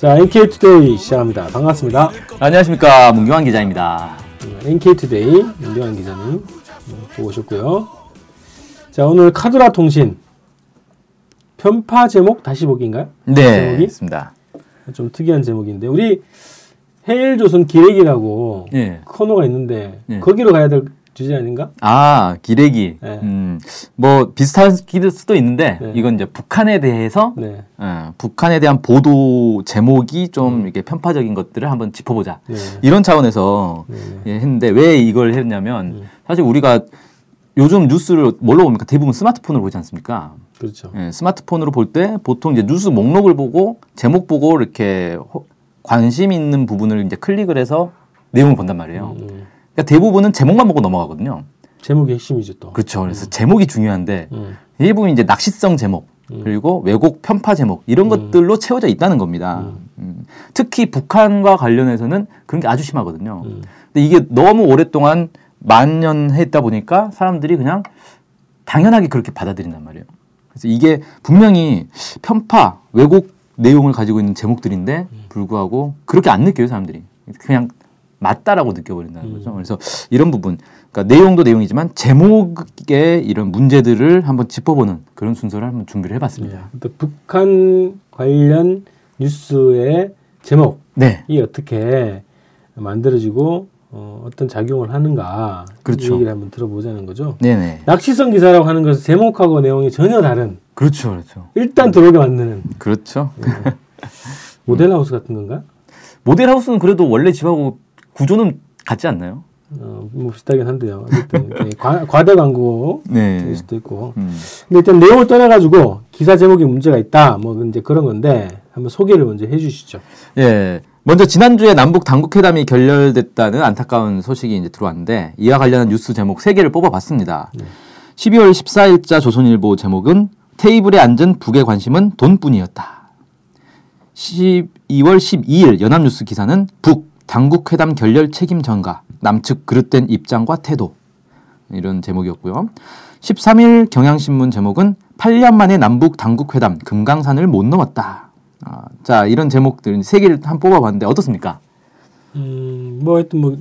자, NK투데이 시작합니다. 반갑습니다. 안녕하십니까 문경환 기자입니다. NK투데이 문경환 기자님 음, 보고 오셨고요. 자, 오늘 카더라 통신 편파 제목 다시 보기인가요? 네, 제목이? 있습니다. 좀 특이한 제목인데 우리 해일조선 기레기라고 예. 코너가 있는데 예. 거기로 가야 될 주제 아닌가? 아 기레기. 네. 음, 뭐 비슷할 수도 있는데 네. 이건 이제 북한에 대해서 네. 어, 북한에 대한 보도 제목이 좀 이렇게 편파적인 것들을 한번 짚어보자. 네. 이런 차원에서 네. 예, 했는데 왜 이걸 했냐면 음. 사실 우리가 요즘 뉴스를 뭘로 봅니까? 대부분 스마트폰으로 보지 않습니까? 그렇죠. 예, 스마트폰으로 볼 때 보통 이제 뉴스 목록을 보고 제목 보고 이렇게 호- 관심 있는 부분을 이제 클릭을 해서 내용을 본단 말이에요. 음, 그러니까 대부분은 제목만 보고 넘어가거든요. 제목이 핵심이죠 또. 그렇죠. 그래서 제목이 중요한데 음. 일부분 이제 낚시성 제목 그리고 왜곡 편파 제목 이런 것들로 채워져 있다는 겁니다. 음. 특히 북한과 관련해서는 그런 게 아주 심하거든요. 음. 근데 이게 너무 오랫동안 만연했다 보니까 사람들이 그냥 당연하게 그렇게 받아들인단 말이에요. 그래서 이게 분명히 편파, 왜곡 내용을 가지고 있는 제목들인데 불구하고 그렇게 안 느껴요, 사람들이. 그냥 맞다라고 느껴버린다는 거죠. 그래서 이런 부분, 그러니까 내용도 내용이지만 제목의 이런 문제들을 한번 짚어보는 그런 순서를 한번 준비를 해봤습니다. 또 북한 관련 뉴스의 제목이 네, 어떻게 만들어지고 어, 어떤 작용을 하는가 그렇죠. 이 얘기를 한번 들어보자는 거죠. 네네, 낚시성 기사라고 하는 것은 제목하고 내용이 전혀 다른 그렇죠, 그렇죠, 일단 들어오게 만드는 그렇죠. 모델하우스 같은 건가? 모델하우스는 그래도 원래 집하고 구조는 같지 않나요? 어, 뭐 비슷하긴 한데요. 어쨌든 과, 과대 광고 네. 될 수도 있고. 음. 근데 일단 내용을 떠나가지고 기사 제목에 문제가 있다. 뭐 이제 그런 건데 한번 소개를 먼저 해주시죠. 예. 먼저 지난주에 남북 당국 회담이 결렬됐다는 안타까운 소식이 이제 들어왔는데 이와 관련한 뉴스 제목 세 개를 뽑아봤습니다. 12월 14일자 조선일보 제목은 테이블에 앉은 북의 관심은 돈뿐이었다. 12월 12일 연합뉴스 기사는 북 당국 회담 결렬 책임 전가 남측 그릇된 입장과 태도 이런 제목이었고요. 13일 경향신문 제목은 8년 만에 남북 당국 회담 금강산을 못 넘었다. 아, 자 이런 제목들 세 개를 한 뽑아봤는데 어떻습니까? 음, 뭐 하여튼 뭐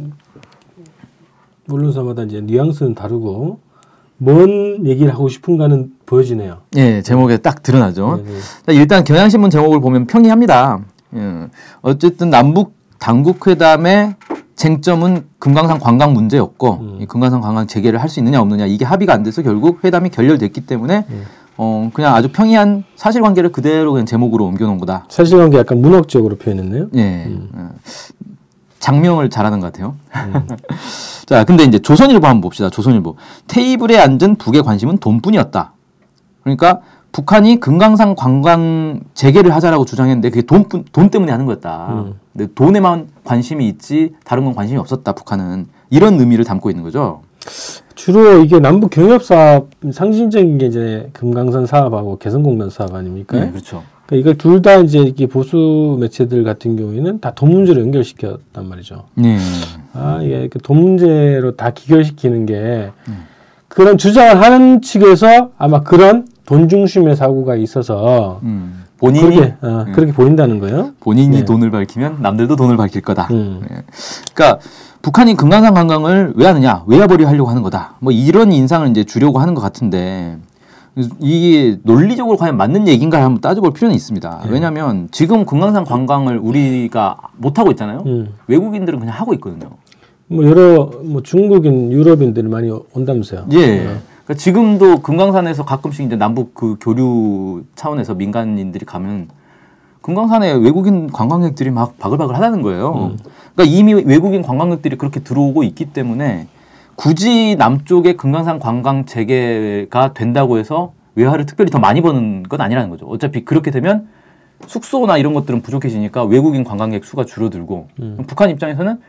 물론사마다 이제 뉘앙스는 다르고 뭔 얘기를 하고 싶은가는 보여지네요. 예, 제목에 딱 드러나죠. 네, 네. 자, 일단 경향신문 제목을 보면 평이합니다. 예, 어쨌든 남북 당국 회담의 쟁점은 금강산 관광 문제였고 음. 이 금강산 관광 재개를 할 수 있느냐 없느냐 이게 합의가 안 돼서 결국 회담이 결렬됐기 때문에 음. 어 그냥 아주 평이한 사실관계를 그대로 그냥 제목으로 옮겨놓은 거다. 사실관계 약간 문학적으로 표현했네요. 예. 어, 장명을 잘하는 것 같아요. 음. 자, 근데 이제 조선일보 한번 봅시다. 조선일보. 테이블에 앉은 북의 관심은 돈뿐이었다. 그러니까 북한이 금강산 관광 재개를 하자라고 주장했는데 그게 돈, 돈 때문에 하는 거였다. 음. 근데 돈에만 관심이 있지 다른 건 관심이 없었다. 북한은 이런 의미를 담고 있는 거죠. 주로 이게 남북 경협 사업 상징적인 게 이제 금강산 사업하고 개성공단 사업 아닙니까? 네, 그렇죠. 그러니까 이걸 둘 다 이제 이게 보수 매체들 같은 경우에는 다 돈 문제로 연결시켰단 말이죠. 네. 아, 이게 그돈 문제로 다 기결시키는 게 음. 그런 주장을 하는 측에서 아마 그런 돈 중심의 사고가 있어서 음, 본인이 그렇게, 어, 음. 그렇게 보인다는 거예요. 본인이 네. 돈을 밝히면 남들도 돈을 밝힐 거다. 음. 예. 그러니까 북한이 금강산 관광을 왜 하느냐, 외화벌이 하려고 하는 거다. 뭐 이런 인상을 이제 주려고 하는 것 같은데 이게 논리적으로 과연 맞는 얘기인가 한번 따져볼 필요는 있습니다. 네. 왜냐하면 지금 금강산 관광을 우리가 못 하고 있잖아요. 음. 외국인들은 그냥 하고 있거든요. 뭐 여러 뭐 중국인, 유럽인들이 많이 온다면서요. 예. 그러니까 지금도 금강산에서 가끔씩 이제 남북 그 교류 차원에서 민간인들이 가면 금강산에 외국인 관광객들이 막 바글바글 하다는 거예요. 그러니까 이미 외국인 관광객들이 그렇게 들어오고 있기 때문에 굳이 남쪽에 금강산 관광 재개가 된다고 해서 외화를 특별히 더 많이 버는 건 아니라는 거죠. 어차피 그렇게 되면 숙소나 이런 것들은 부족해지니까 외국인 관광객 수가 줄어들고 음. 북한 입장에서는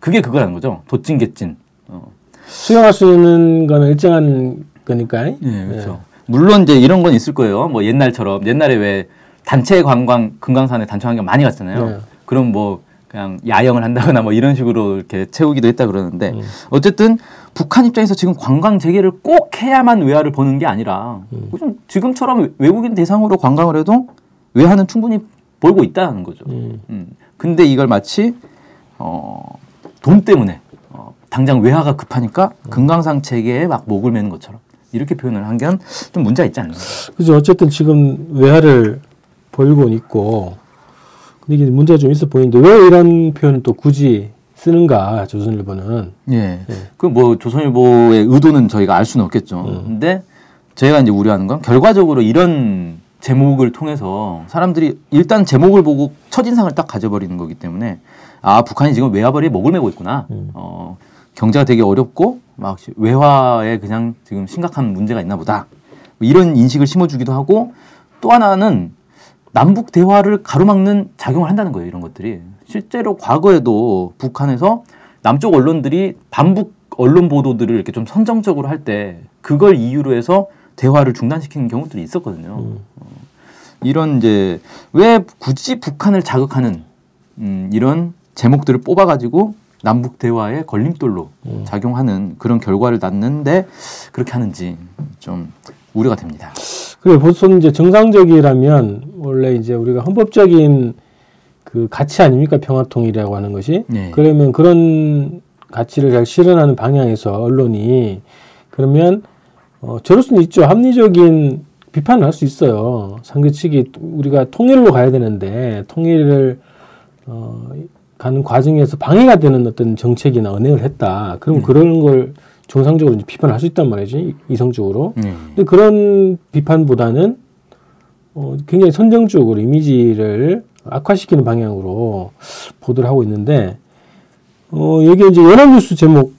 그게 그거라는 거죠. 도찐개찐. 어. 수용할 수 있는 거는 일정한 거니까. 예, 그렇죠. 물론 이제 이런 건 있을 거예요. 뭐 옛날처럼 옛날에 왜 단체 관광 금강산에 단체 관광 많이 갔잖아요. 네. 그럼 뭐 그냥 야영을 한다거나 뭐 이런 식으로 이렇게 채우기도 했다 그러는데 음. 어쨌든 북한 입장에서 지금 관광 재개를 꼭 해야만 외화를 보는 게 아니라 음. 좀 지금처럼 외국인 대상으로 관광을 해도 외화는 충분히 벌고 있다는 거죠. 음. 음. 근데 이걸 마치 어, 돈 때문에 어, 당장 외화가 급하니까 금강산 체계에 막 목을 매는 것처럼 이렇게 표현을 한 게 좀 문제가 있지 않나. 그죠. 어쨌든 지금 외화를 벌고는 있고, 근데 이게 문제가 좀 있어 보이는데 왜 이런 표현을 또 굳이 쓰는가 조선일보는. 예. 예. 그 뭐 조선일보의 의도는 저희가 알 수는 없겠죠. 음. 근데 저희가 이제 우려하는 건 결과적으로 이런 제목을 통해서 사람들이 일단 제목을 보고 첫인상을 딱 가져버리는 거기 때문에 아 북한이 지금 외화벌이에 목을 메고 있구나. 음. 어, 경제가 되게 어렵고 막 외화에 그냥 지금 심각한 문제가 있나 보다. 뭐 이런 인식을 심어주기도 하고 또 하나는 남북 대화를 가로막는 작용을 한다는 거예요. 이런 것들이 실제로 과거에도 북한에서 남쪽 언론들이 반북 언론 보도들을 이렇게 좀 선정적으로 할 때 그걸 이유로 해서 대화를 중단시키는 경우들이 있었거든요. 음. 이런 이제 왜 굳이 북한을 자극하는 음, 이런 제목들을 뽑아가지고 남북 대화의 걸림돌로 음. 작용하는 그런 결과를 낳는데 그렇게 하는지 좀 우려가 됩니다. 그래 보통 이제 정상적이라면 원래 이제 우리가 헌법적인 그 가치 아닙니까 평화통일이라고 하는 것이 네. 그러면 그런 가치를 잘 실현하는 방향에서 언론이 그러면 어, 저럴 수는 있죠 합리적인 비판을 할 수 있어요 상대 측이 우리가 통일로 가야 되는데 통일을 어, 가는 과정에서 방해가 되는 어떤 정책이나 언행을 했다 그럼 그런 걸 정상적으로 이제 비판할 수 있단 말이지 이성적으로 네. 근데 그런 비판보다는 어, 굉장히 선정적으로 이미지를 악화시키는 방향으로 보도를 하고 있는데 어, 여기 이제 연합뉴스 제목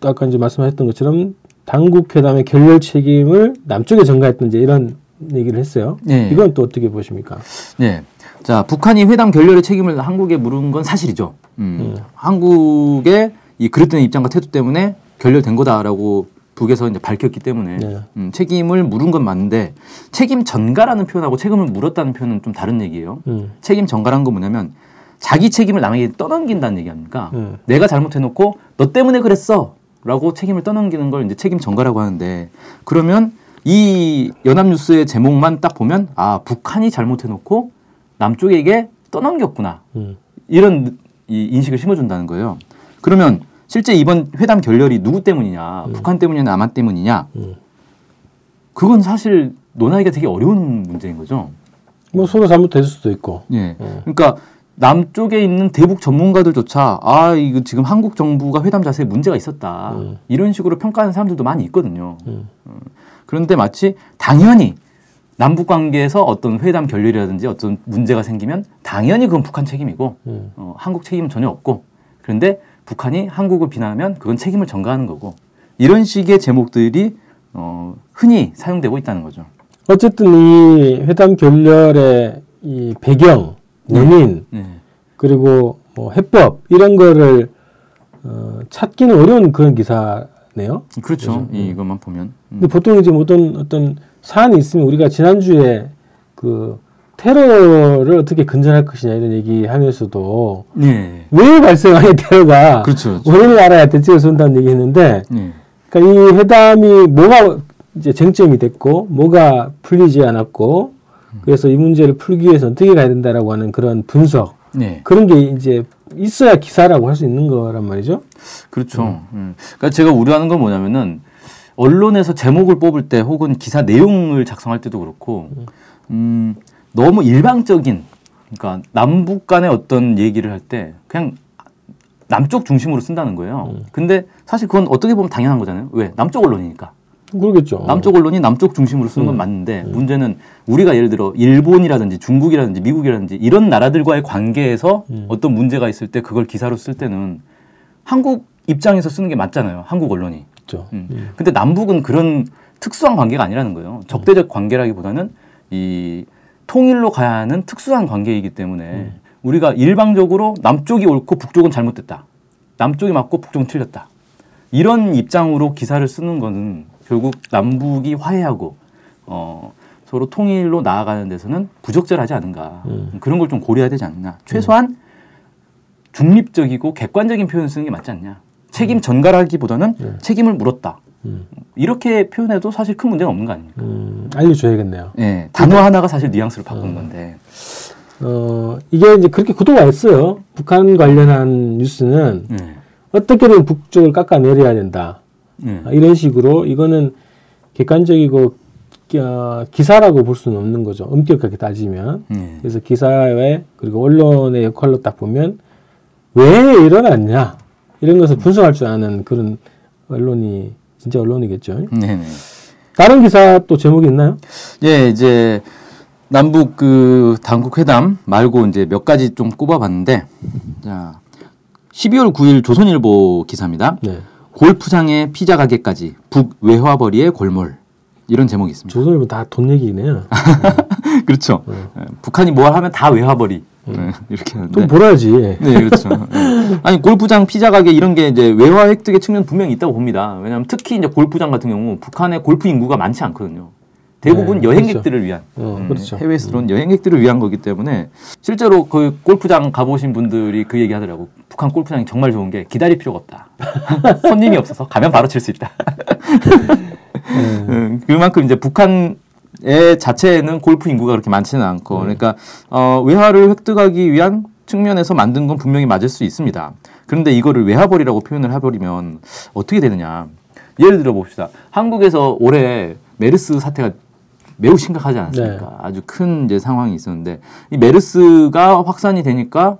아까 이제 말씀하셨던 것처럼 당국 회담의 결렬 책임을 남쪽에 전가했던 이제 이런 얘기를 했어요. 네. 이건 또 어떻게 보십니까? 네. 자, 북한이 회담 결렬의 책임을 한국에 물은 건 사실이죠. 음. 음. 한국의 이 그릇된 입장과 태도 때문에 결렬된 거다라고 북에서 이제 밝혔기 때문에 네. 음, 책임을 물은 건 맞는데 책임 전가라는 표현하고 책임을 물었다는 표현은 좀 다른 얘기예요. 음, 책임 전가라는 건 뭐냐면 자기 책임을 남에게 떠넘긴다는 얘기 아닙니까? 음. 내가 잘못해놓고 너 때문에 그랬어라고 책임을 떠넘기는 걸 이제 책임 전가라고 하는데 그러면 이 연합뉴스의 제목만 딱 보면 아 북한이 잘못해놓고 남쪽에게 떠넘겼구나 음, 이런 이 인식을 심어준다는 거예요. 그러면 실제 이번 회담 결렬이 누구 때문이냐, 북한 때문이냐, 남한 때문이냐, 음. 그건 사실 논하기가 되게 어려운 문제인 거죠. 뭐 서로 잘못됐을 수도 있고. 예. 음. 그러니까 남쪽에 있는 대북 전문가들조차 아 이거 지금 한국 정부가 회담 자세에 문제가 있었다 음. 이런 식으로 평가하는 사람들도 많이 있거든요. 음. 그런데 마치 당연히 남북 관계에서 어떤 회담 결렬이라든지 어떤 문제가 생기면 당연히 그건 북한 책임이고 음. 어, 한국 책임은 전혀 없고 그런데 북한이 한국을 비난하면 그건 책임을 전가하는 거고 이런 식의 제목들이 어, 흔히 사용되고 있다는 거죠. 어쨌든 이 회담 결렬의 이 배경, 원인, 네. 그리고 뭐 해법 이런 거를 어, 찾기는 어려운 그런 기사네요. 그렇죠. 그래서, 이- 이것만 보면. 음. 근데 보통 이제 어떤 어떤 사안이 있으면 우리가 지난주에 그 테러를 어떻게 근절할 것이냐 이런 얘기하면서도 네. 왜 발생하는 테러가 그렇죠. 원인을 알아야 대책을 세운다는 얘기했는데 네. 그러니까 이 회담이 뭐가 이제 쟁점이 됐고 뭐가 풀리지 않았고 그래서 이 문제를 풀기 위해서 어떻게 가야 된다라고 하는 그런 분석 네. 그런 게 이제 있어야 기사라고 할 수 있는 거란 말이죠. 그렇죠. 음. 그러니까 제가 우려하는 건 뭐냐면은 언론에서 제목을 뽑을 때 혹은 기사 내용을 작성할 때도 그렇고 음, 너무 일방적인 그러니까 남북 간의 어떤 얘기를 할 때 그냥 남쪽 중심으로 쓴다는 거예요. 근데 사실 그건 어떻게 보면 당연한 거잖아요. 왜? 남쪽 언론이니까. 그러겠죠. 남쪽 언론이 남쪽 중심으로 쓰는 건 맞는데 문제는 우리가 예를 들어 일본이라든지 중국이라든지 미국이라든지 이런 나라들과의 관계에서 어떤 문제가 있을 때 그걸 기사로 쓸 때는 한국 입장에서 쓰는 게 맞잖아요. 한국 언론이. 그렇죠. 음. 근데 남북은 그런 특수한 관계가 아니라는 거예요. 적대적 관계라기보다는 이 통일로 가야 하는 특수한 관계이기 때문에 우리가 일방적으로 남쪽이 옳고 북쪽은 잘못됐다. 남쪽이 맞고 북쪽은 틀렸다. 이런 입장으로 기사를 쓰는 거는 결국 남북이 화해하고 어, 서로 통일로 나아가는 데서는 부적절하지 않은가 음. 그런 걸 좀 고려해야 되지 않나 최소한 중립적이고 객관적인 표현을 쓰는 게 맞지 않냐 책임 전가라기보다는 네. 책임을 물었다 음. 이렇게 표현해도 사실 큰 문제는 없는 거 아닙니까? 음, 알려줘야겠네요. 예, 단어 하나가 사실 뉘앙스를 바꾼 건데 어, 이게 이제 그렇게 구도가 있어요. 북한 관련한 뉴스는 예, 어떻게든 북쪽을 깎아내려야 된다. 예. 아, 이런 식으로 이거는 객관적이고 기- 어, 기사라고 볼 수는 없는 거죠. 엄격하게 따지면. 예. 그래서 기사에 그리고 언론의 역할로 딱 보면 왜 일어났냐 이런 것을 분석할 줄 아는 그런 언론이 진짜 언론이겠죠. 네, 네. 다른 기사 또 제목이 있나요? 예, 이제 남북 그 당국 회담 말고 이제 몇 가지 좀 꼽아봤는데, 자, 12월 9일 조선일보 기사입니다. 네. 골프장에 피자 가게까지 북 외화벌이의 골몰 이런 제목이 있습니다. 조선일보 다 돈 얘기네요. 그렇죠. 네. 예, 북한이 뭘 하면 다 외화벌이 예, 이렇게 돈 하는데. 벌어야지. 네, 그렇죠. 예. 아니 골프장 피자 가게 이런 게 이제 외화 획득의 측면 분명히 있다고 봅니다. 왜냐하면 특히 이제 골프장 같은 경우 북한의 골프 인구가 많지 않거든요. 대부분 네, 여행객들을 위한 어, 음, 그렇죠. 해외에서 들어온 여행객들을 위한 거기 때문에 실제로 그 골프장 가보신 분들이 그 얘기 하더라고. 북한 골프장이 정말 좋은 게 기다릴 필요가 없다. 손님이 없어서 가면 바로 칠 수 있다. 네. 음, 그만큼 이제 북한 의 자체에는 골프 인구가 그렇게 많지는 않고 그러니까 어, 외화를 획득하기 위한 측면에서 만든 건 분명히 맞을 수 있습니다. 그런데 이거를 외화벌이라고 표현을 해버리면 어떻게 되느냐? 예를 들어 봅시다. 한국에서 올해 메르스 사태가 매우 심각하지 않았습니까? 아주 큰 이제 상황이 있었는데 이 메르스가 확산이 되니까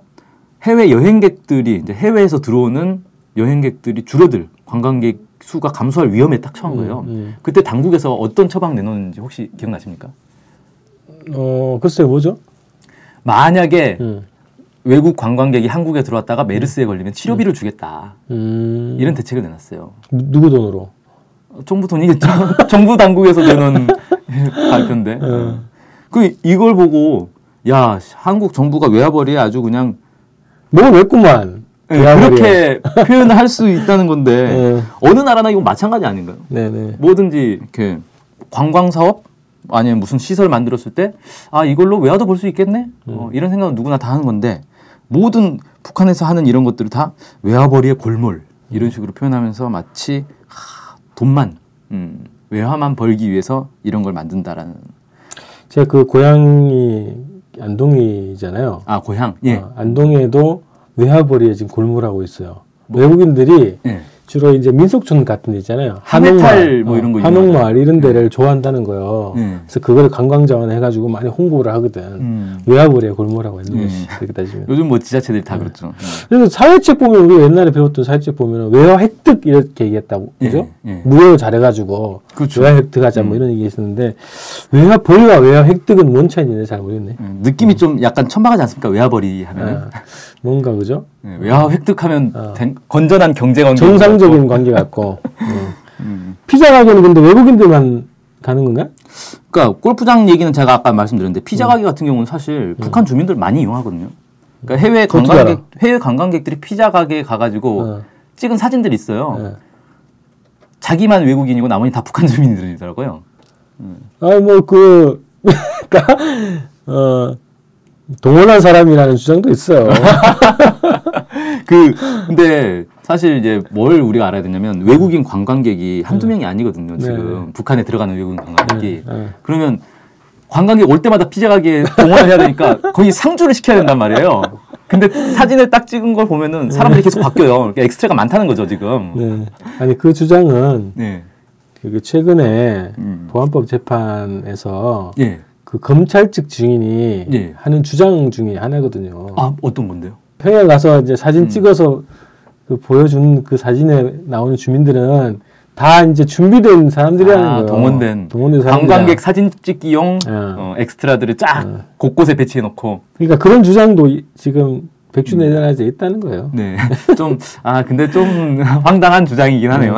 해외 여행객들이 이제 해외에서 들어오는 여행객들이 줄어들 관광객 수가 감소할 위험에 딱 처한 거예요. 음, 그때 당국에서 어떤 처방 내놓는지 혹시 기억나십니까? 어, 글쎄요, 뭐죠? 만약에 음. 외국 관광객이 한국에 들어왔다가 메르스에 걸리면 치료비를 주겠다. 음. 이런 대책을 내놨어요. 누- 누구 돈으로? 어, 정부 돈이겠죠. 정부 당국에서 내놓은 발표인데. 어. 그 이걸 보고 야 한국 정부가 외화벌이에 아주 그냥 뭐가 냈구만. 예, 외화벌이에. 그렇게 표현을 할수 있다는 건데 예. 어느 나라나 이건 마찬가지 아닌가요? 네네. 뭐든지 이렇게 관광 사업 아니면 무슨 시설 만들었을 때 아 이걸로 외화도 볼 수 있겠네 어, 이런 생각은 누구나 다 하는 건데 모든 북한에서 하는 이런 것들을 다 외화벌이의 골몰 이런 식으로 표현하면서 마치 하, 돈만 음, 외화만 벌기 위해서 이런 걸 만든다라는 제가 그 고향이 안동이잖아요. 아 고향 예 어, 안동에도 외화벌이에 지금 골몰하고 있어요. 외국인들이 예. 주로 이제 민속촌 같은 데 있잖아요. 한해탈 뭐 이런 거 한옥마을 이런 데를 좋아한다는 거예요. 예. 그래서 그거를 관광 자원 해가지고 많이 홍보를 하거든. 음. 외화벌이에 골몰하고 있는 예. 거지. 그렇게 따지면. 요즘 뭐 지자체들이 다 그렇죠. 그래서 사회책 보면 우리 옛날에 배웠던 사회책 보면 외화 획득 이렇게 얘기했다고 예, 그죠? 예. 무효 잘해가지고 그렇죠. 외화 획득하자 뭐 음. 이런 얘기 했었는데 외화 벌과 외화 획득은 뭔 차이인지 잘 모르겠네. 음, 느낌이 좀 약간 천박하지 않습니까? 외화 벌이 하면은 아, 뭔가 그죠? 예, 외화 획득하면 어. 된- 건전한 경제 관계 정상적인 관계 같고 음. 음. 피자 가게는 근데 외국인들만 가는 건가? 그러니까 골프장 얘기는 제가 아까 말씀드렸는데 피자 음. 가게 같은 경우는 사실 북한 주민들 많이 이용하거든요. 그러니까 해외 관광객 해외 관광객들이 피자 가게에 가가지고 어. 찍은 사진들이 있어요. 예. 자기만 외국인이고 나머지 다 북한 주민들이더라고요. 아니 뭐그 그러니까 어 동원한 사람이라는 주장도 있어요. 그 근데 사실 이제 뭘 우리가 알아야 되냐면 외국인 관광객이 한두 명이 아니거든요. 지금 음. 네. 북한에 들어가는 외국인 관광객이. 네, 네. 그러면 관광객 올 때마다 피자 가게에 동원을 해야 되니까 거의 상주를 시켜야 된단 말이에요. 근데 사진을 딱 찍은 걸 보면은 사람들이 계속 바뀌어요. 그러니까 엑스트라가 많다는 거죠 지금. 네. 아니 그 주장은 네. 그 최근에 음. 보안법 재판에서 예. 그 검찰 측 증인이 예. 하는 주장 중에 하나거든요. 아 어떤 건데요? 평양 가서 이제 사진 음. 찍어서 그 보여준 그 사진에 나오는 주민들은 다 이제 준비된 사람들이라는 아, 거예요. 동원된 동원된 사람들. 관광객 사진 찍기용 예. 어, 엑스트라들을 쫙 예. 곳곳에 배치해 놓고. 그러니까 그런 주장도 이- 지금 음. 백주내전에서 있다는 거예요. 네. 좀 아 근데 좀 황당한 주장이긴 하네요.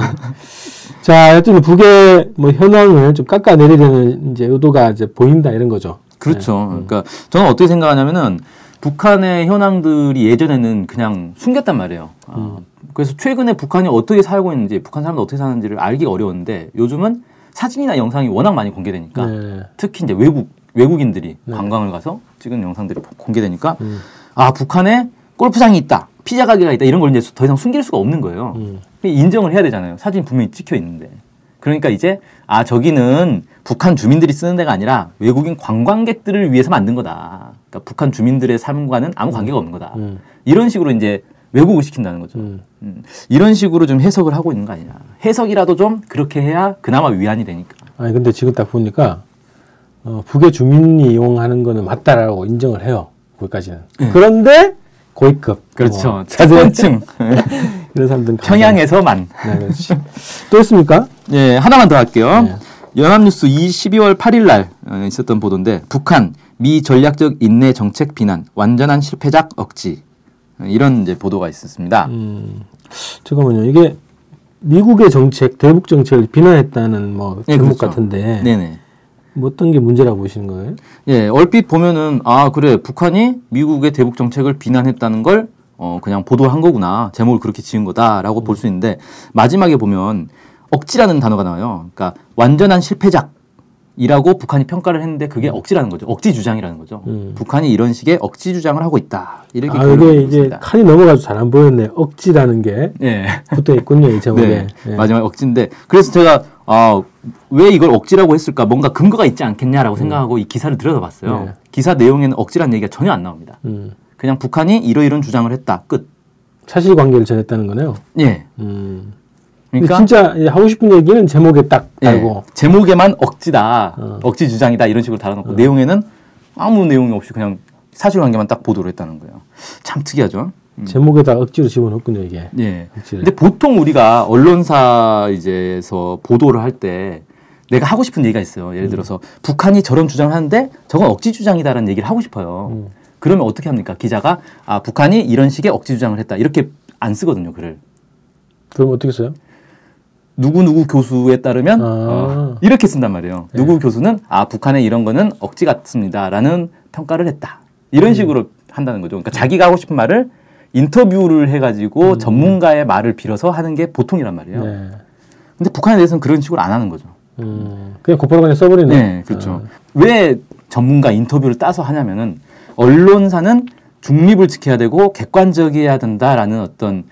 자, 하여튼 북의 뭐 현황을 좀 깎아내리려는 이제 의도가 이제 보인다 이런 거죠. 그렇죠. 그러니까 저는 어떻게 생각하냐면은 북한의 현황들이 예전에는 그냥 숨겼단 말이에요. 아, 그래서 최근에 북한이 어떻게 살고 있는지, 북한 사람들 어떻게 사는지를 알기가 어려웠는데 요즘은 사진이나 영상이 워낙 많이 공개되니까 네. 특히 이제 외국 외국인들이 네. 관광을 가서 찍은 영상들이 공개되니까 음. 아 북한에 골프장이 있다, 피자 가게가 있다 이런 걸 이제 더 이상 숨길 수가 없는 거예요. 음. 인정을 해야 되잖아요. 사진 분명히 찍혀 있는데. 그러니까 이제 아 저기는 북한 주민들이 쓰는 데가 아니라 외국인 관광객들을 위해서 만든 거다. 그러니까 북한 주민들의 삶과는 아무 관계가 없는 거다. 음. 이런 식으로 이제 왜곡을 시킨다는 거죠. 음. 음, 이런 식으로 좀 해석을 하고 있는 거 아니냐. 해석이라도 좀 그렇게 해야 그나마 위안이 되니까. 아니 근데 지금 딱 보니까 어, 북의 주민이 이용하는 거는 맞다라고 인정을 해요. 거기까지는. 네. 그런데 고위급. 그렇죠. 뭐, 차대층 이런 사람들은 평양에서만. 네, 그렇지. 또 있습니까? 예, 하나만 더 할게요. 네. 연합뉴스 2 12월 8일 날 어, 있었던 보도인데 북한 미 전략적 인내 정책 비난 완전한 실패작 억지 어, 이런 이제 보도가 있었습니다. 음, 잠깐만요. 이게 미국의 정책, 대북 정책을 비난했다는 뭐 네, 제목 그렇죠. 같은데 네네. 뭐 어떤 게 문제라고 보시는 거예요? 예, 얼핏 보면은 아 그래 북한이 미국의 대북 정책을 비난했다는 걸 어, 그냥 보도한 거구나 제목을 그렇게 지은 거다라고 볼수 있는데 마지막에 보면 억지라는 단어가 나와요. 그러니까 완전한 실패작 이라고 북한이 평가를 했는데 그게 억지라는 거죠. 억지 주장이라는 거죠. 음. 북한이 이런 식의 억지 주장을 하고 있다. 이렇게 아, 이게 이제. 칸이 넘어가서 잘 안 보였네. 억지라는 게 예. 붙어 있군요, 이 제목에. 네, 예. 마지막 억지인데 그래서 제가 아, 왜 이걸 억지라고 했을까 뭔가 근거가 있지 않겠냐라고 생각하고 이 기사를 들여다봤어요. 음. 네. 기사 내용에는 억지라는 얘기가 전혀 안 나옵니다. 음, 그냥 북한이 이러이런 주장을 했다. 끝. 사실관계를 전했다는 거네요. 예. 음. 그러니까 진짜 하고 싶은 얘기는 제목에 딱 예, 달고. 제목에만 억지다, 어. 억지 주장이다 이런 식으로 달아놓고 내용에는 아무 내용이 없이 그냥 사실관계만 딱 보도를 했다는 거예요. 참 특이하죠. 음. 제목에다 억지로 집어넣군요, 이게. 예. 억지를. 근데 보통 우리가 언론사 이제서 보도를 할 때 내가 하고 싶은 얘기가 있어요. 예를 들어서 북한이 저런 주장을 하는데 저건 억지 주장이다라는 얘기를 하고 싶어요. 음. 그러면 어떻게 합니까? 기자가 아 북한이 이런 식의 억지 주장을 했다 이렇게 안 쓰거든요 글을. 그럼 어떻게 써요? 누구 누구 교수에 따르면 아. 어, 이렇게 쓴단 말이에요. 네. 누구 교수는 아 북한의 이런 거는 억지 같습니다라는 평가를 했다. 음. 이런 식으로 한다는 거죠. 그러니까 자기가 하고 싶은 말을 인터뷰를 해가지고 전문가의 말을 빌어서 하는 게 보통이란 말이에요. 음. 네. 근데 북한에 대해서는 그런 식으로 안 하는 거죠. 음, 그냥 곧바로 그냥 써버리네. 네, 그렇죠. 아, 왜 전문가 인터뷰를 따서 하냐면은 언론사는 중립을 지켜야 되고 객관적이어야 된다라는 어떤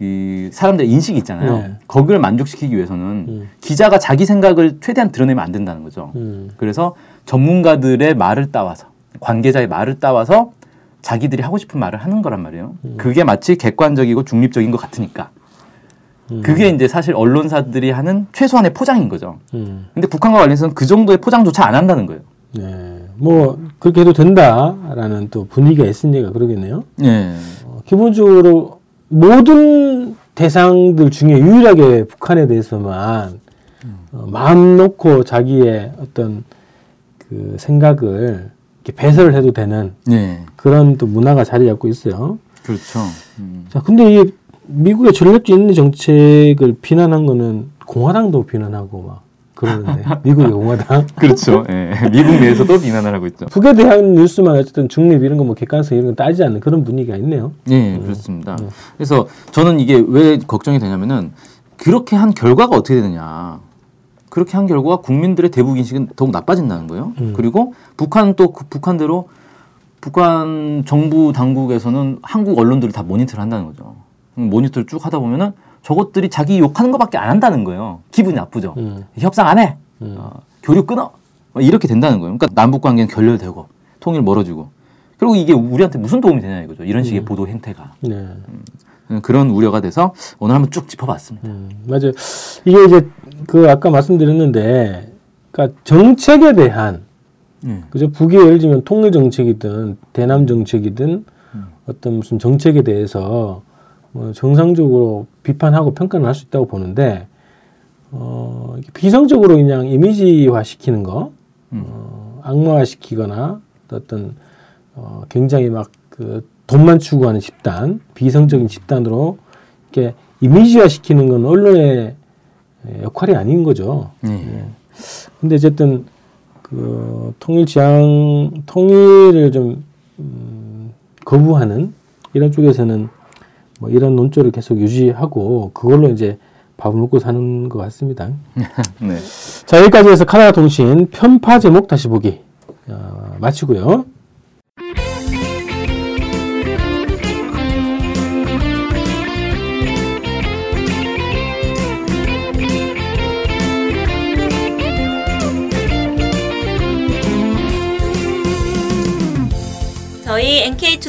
이 사람들의 인식이 있잖아요. 네. 거기를 만족시키기 위해서는 음. 기자가 자기 생각을 최대한 드러내면 안 된다는 거죠. 음, 그래서 전문가들의 말을 따와서 관계자의 말을 따와서 자기들이 하고 싶은 말을 하는 거란 말이에요. 그게 마치 객관적이고 중립적인 것 같으니까. 음. 그게 이제 사실 언론사들이 하는 최소한의 포장인 거죠. 음, 근데 북한과 관련해서는 그 정도의 포장조차 안 한다는 거예요. 네. 뭐, 그렇게 해도 된다라는 또 분위기가 있으니까 그러겠네요. 예. 어, 기본적으로 모든 대상들 중에 유일하게 북한에 대해서만 어, 마음 놓고 자기의 어떤 그 생각을 이렇게 배설을 해도 되는 예. 그런 또 문화가 자리 잡고 있어요. 그렇죠. 음. 자, 근데 이 미국의 전략적 인내 정책을 비난한 거는 공화당도 비난하고 막 그러는데 미국의 공화당 그렇죠. 예. 미국 내에서도 비난을 하고 있죠. 북에 대한 뉴스만 어쨌든 중립 이런 거뭐 객관성 이런 거 따지지 않는 그런 분위기가 있네요. 예, 그렇습니다. 그래서 저는 이게 왜 걱정이 되냐면은 그렇게 한 결과가 어떻게 되느냐. 그렇게 한 결과가 국민들의 대북 인식은 더욱 나빠진다는 거예요. 음. 그리고 북한 또 그 북한대로 북한 정부 당국에서는 한국 언론들을 다 모니터를 한다는 거죠. 음, 모니터를 쭉 하다 보면은 저것들이 자기 욕하는 것밖에 안 한다는 거예요. 기분이 나쁘죠. 음, 협상 안 해. 음. 어, 교류 끊어. 막 이렇게 된다는 거예요. 그러니까 남북 관계는 결렬되고 통일 멀어지고. 그리고 이게 우리한테 무슨 도움이 되냐 이거죠. 이런 식의 보도 행태가. 네. 그런 우려가 돼서 오늘 한번 쭉 짚어봤습니다. 음, 맞아요. 이게 이제 그 아까 말씀드렸는데, 그러니까 정책에 대한 음. 그죠 북이 예를 들면 통일 정책이든 대남 정책이든 음. 어떤 무슨 정책에 대해서 뭐 정상적으로 비판하고 평가를 할 수 있다고 보는데 어, 비상적으로 그냥 이미지화 시키는 거, 음. 어, 악마화 시키거나 또 어떤 어, 굉장히 막 그 돈만 추구하는 집단, 비성적인 집단으로 이렇게 이미지화 시키는 건 언론의 예, 역할이 아닌 거죠. 예. 근데 어쨌든 그 통일 지향 통일을 좀 음, 거부하는 이런 쪽에서는 뭐 이런 논조를 계속 유지하고 그걸로 이제 밥을 먹고 사는 것 같습니다. 네. 자 여기까지 해서 카나다 통신 편파 제목 다시 보기 어, 마치고요.